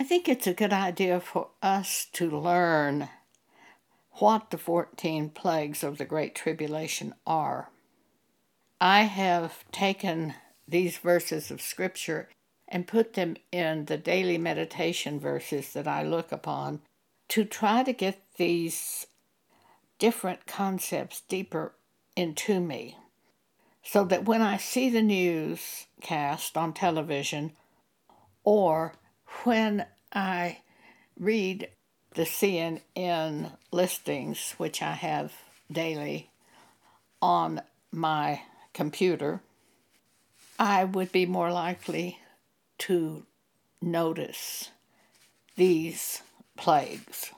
I think it's a good idea for us to learn what the 14 plagues of the Great Tribulation are. I have taken these verses of Scripture and put them in the daily meditation verses that I look upon to try to get these different concepts deeper into me so that when I see the news cast on television or when I read the CNN listings, which I have daily on my computer, I would be more likely to notice these plagues.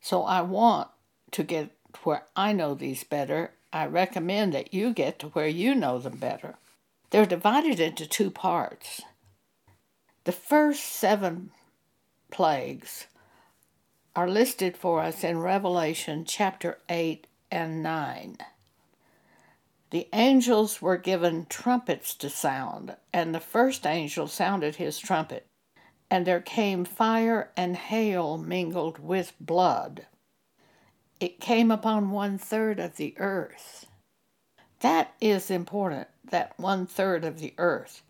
So I want to get where I know these better. I recommend that you get to where you know them better. They're divided into two parts. The first seven plagues are listed for us in Revelation chapter 8 and 9. The angels were given trumpets to sound, and the first angel sounded his trumpet, and there came fire and hail mingled with blood. It came upon one third of the earth. That is important, that one third of the earth.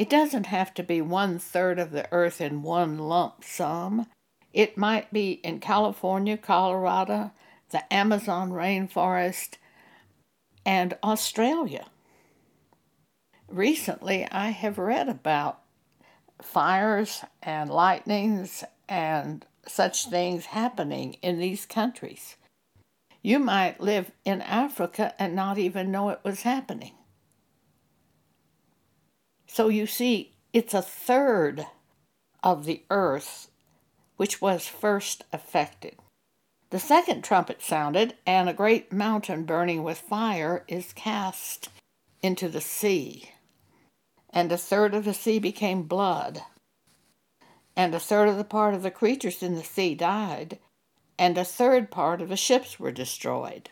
It doesn't have to be one third of the earth in one lump sum. It might be in California, Colorado, the Amazon rainforest, and Australia. Recently, I have read about fires and lightnings and such things happening in these countries. You might live in Africa and not even know it was happening. So you see, it's a third of the earth which was first affected. The second trumpet sounded, and a great mountain burning with fire is cast into the sea. And a third of the sea became blood. And a third of the part of the creatures in the sea died, and a third part of the ships were destroyed.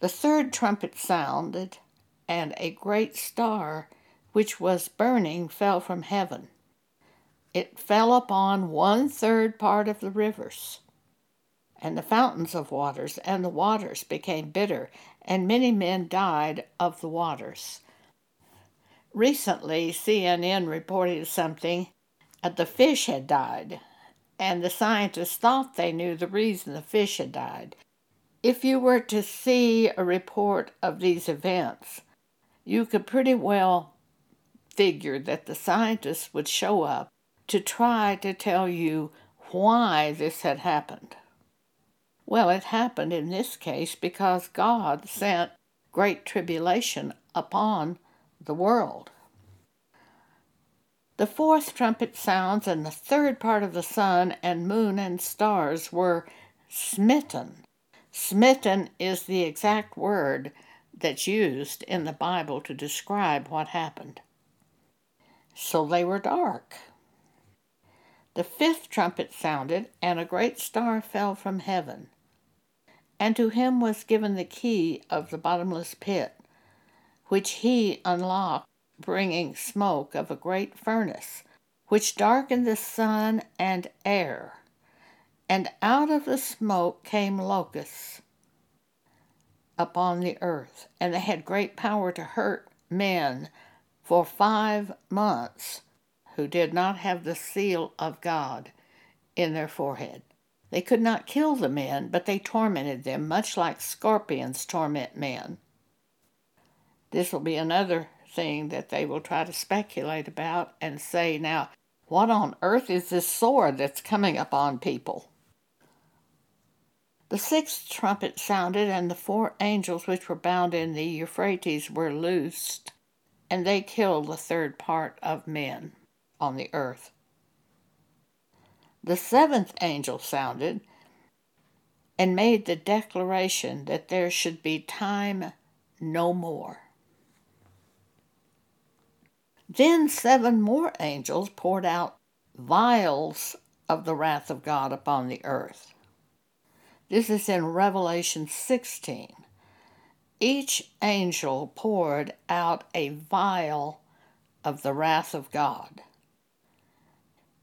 The third trumpet sounded, and a great star, which was burning, fell from heaven it fell upon one third part of the rivers, and the fountains of waters, and the waters became bitter, and many men died of the waters. Recently, CNN reported something that the fish had died, and the scientists thought they knew the reason the fish had died. If you were to see a report of these events, you could pretty well figure that the scientists would show up to try to tell you why this had happened. Well, it happened in this case because God sent great tribulation upon the world. The fourth trumpet sounds, and the third part of the sun and moon and stars were smitten. Smitten is the exact word that's used in the Bible to describe what happened. So they were dark. The fifth trumpet sounded, and a great star fell from heaven. And to him was given the key of the bottomless pit, which he unlocked, bringing smoke of a great furnace, which darkened the sun and air. And out of the smoke came locusts upon the earth, and they had great power to hurt men for five months who did not have the seal of God in their forehead. They could not kill the men, but they tormented them, much like scorpions torment men. This will be another thing that they will try to speculate about and say, now, what on earth is this sword that's coming upon people? The sixth trumpet sounded, and the four angels which were bound in the Euphrates were loosed, and they killed the third part of men on the earth. The seventh angel sounded and made the declaration that there should be time no more. Then seven more angels poured out vials of the wrath of God upon the earth. This is in Revelation 16. Each angel poured out a vial of the wrath of God.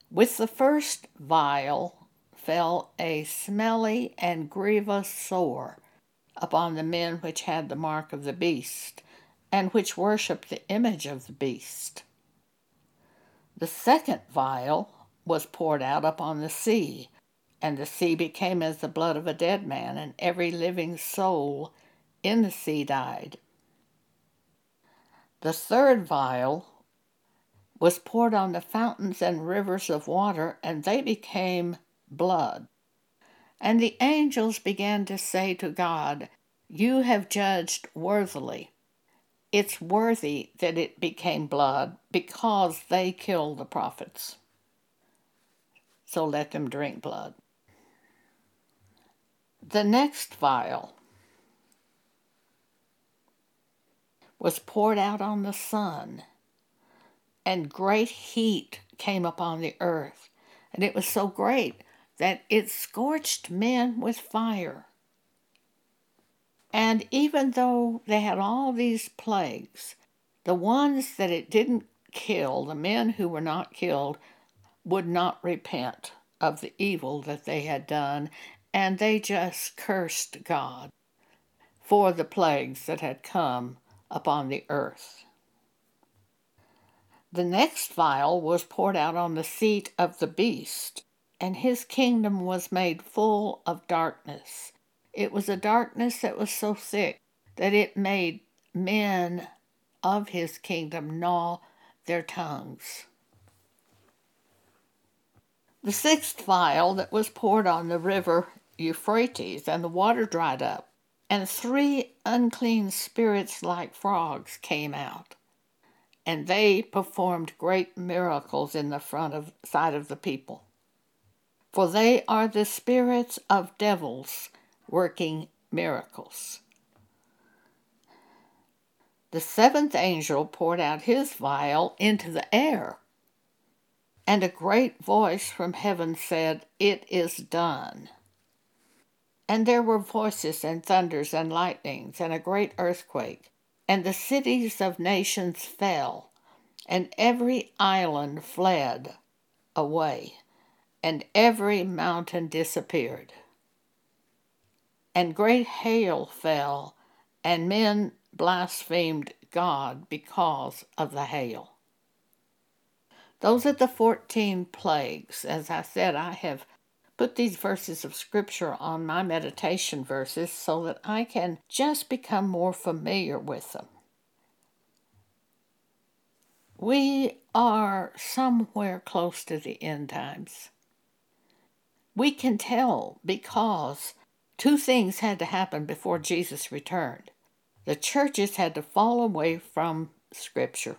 With the first vial fell a smelly and grievous sore upon the men which had the mark of the beast, and which worshipped the image of the beast. The second vial was poured out upon the sea, and the sea became as the blood of a dead man, and every living soul in the sea died. The third vial was poured on the fountains and rivers of water, and they became blood. And the angels began to say to God, You have judged worthily. It's worthy that it became blood because they killed the prophets. So let them drink blood. The next vial was poured out on the sun, and great heat came upon the earth. And it was so great that it scorched men with fire. And even though they had all these plagues, the ones that it didn't kill, the men who were not killed, would not repent of the evil that they had done, and they just cursed God for the plagues that had come upon the earth. The next vial was poured out on the seat of the beast, and his kingdom was made full of darkness. It was a darkness that was so thick that it made men of his kingdom gnaw their tongues. The sixth vial that was poured on the river Euphrates, and the water dried up, and three unclean spirits like frogs came out and they performed great miracles in the front of side of the people. For they are the spirits of devils working miracles. The seventh angel poured out his vial into the air, and a great voice from heaven said, It is done. And there were voices and thunders and lightnings and a great earthquake and the cities of nations fell, and every island fled away, and every mountain disappeared. And great hail fell, and men blasphemed God because of the hail. Those are the 14 plagues. As I said, I have put these verses of Scripture on my meditation verses so that I can just become more familiar with them. We are somewhere close to the end times. We can tell because two things had to happen before Jesus returned. The churches had to fall away from Scripture.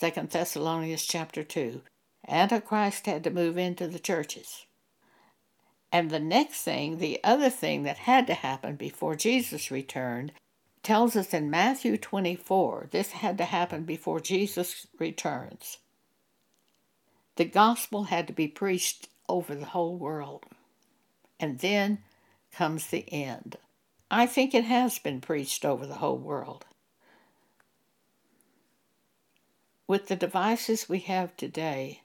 2 Thessalonians chapter 2. Antichrist had to move into the churches. And the next thing, the other thing that had to happen before Jesus returned, tells us in Matthew 24 this had to happen before Jesus returns. The gospel had to be preached over the whole world. And then comes the end. I think it has been preached over the whole world. With the devices we have today,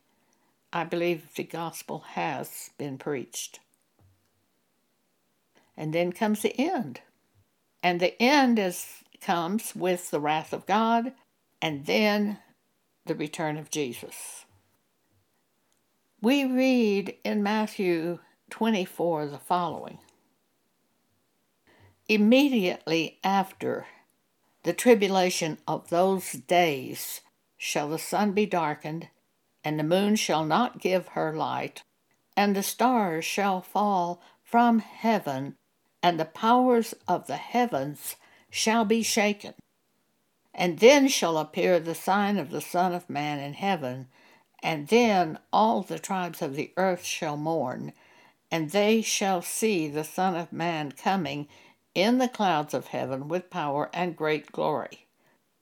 I believe the gospel has been preached. And then comes the end. And the end is comes with the wrath of God and then the return of Jesus. We read in Matthew 24 the following Immediately after the tribulation of those days shall the sun be darkened, and the moon shall not give her light, and the stars shall fall from heaven, and the powers of the heavens shall be shaken. And then shall appear the sign of the Son of Man in heaven, and then all the tribes of the earth shall mourn, and they shall see the Son of Man coming in the clouds of heaven with power and great glory.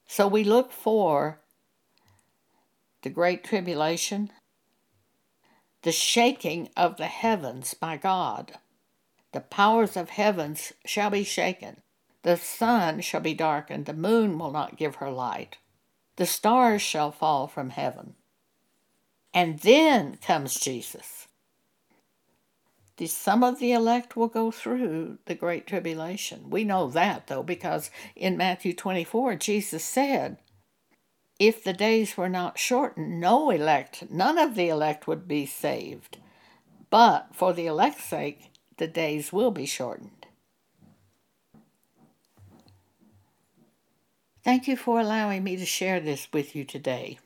So we look for the great tribulation, the shaking of the heavens by God the powers of heavens shall be shaken. The sun shall be darkened, the moon will not give her light. the stars shall fall from heaven. And then comes Jesus. The, Some of the elect will go through the Great Tribulation. We know that, though, because in Matthew 24, Jesus said, If the days were not shortened, no elect, none of the elect would be saved. But for the elect's sake, the days will be shortened. Thank you for allowing me to share this with you today.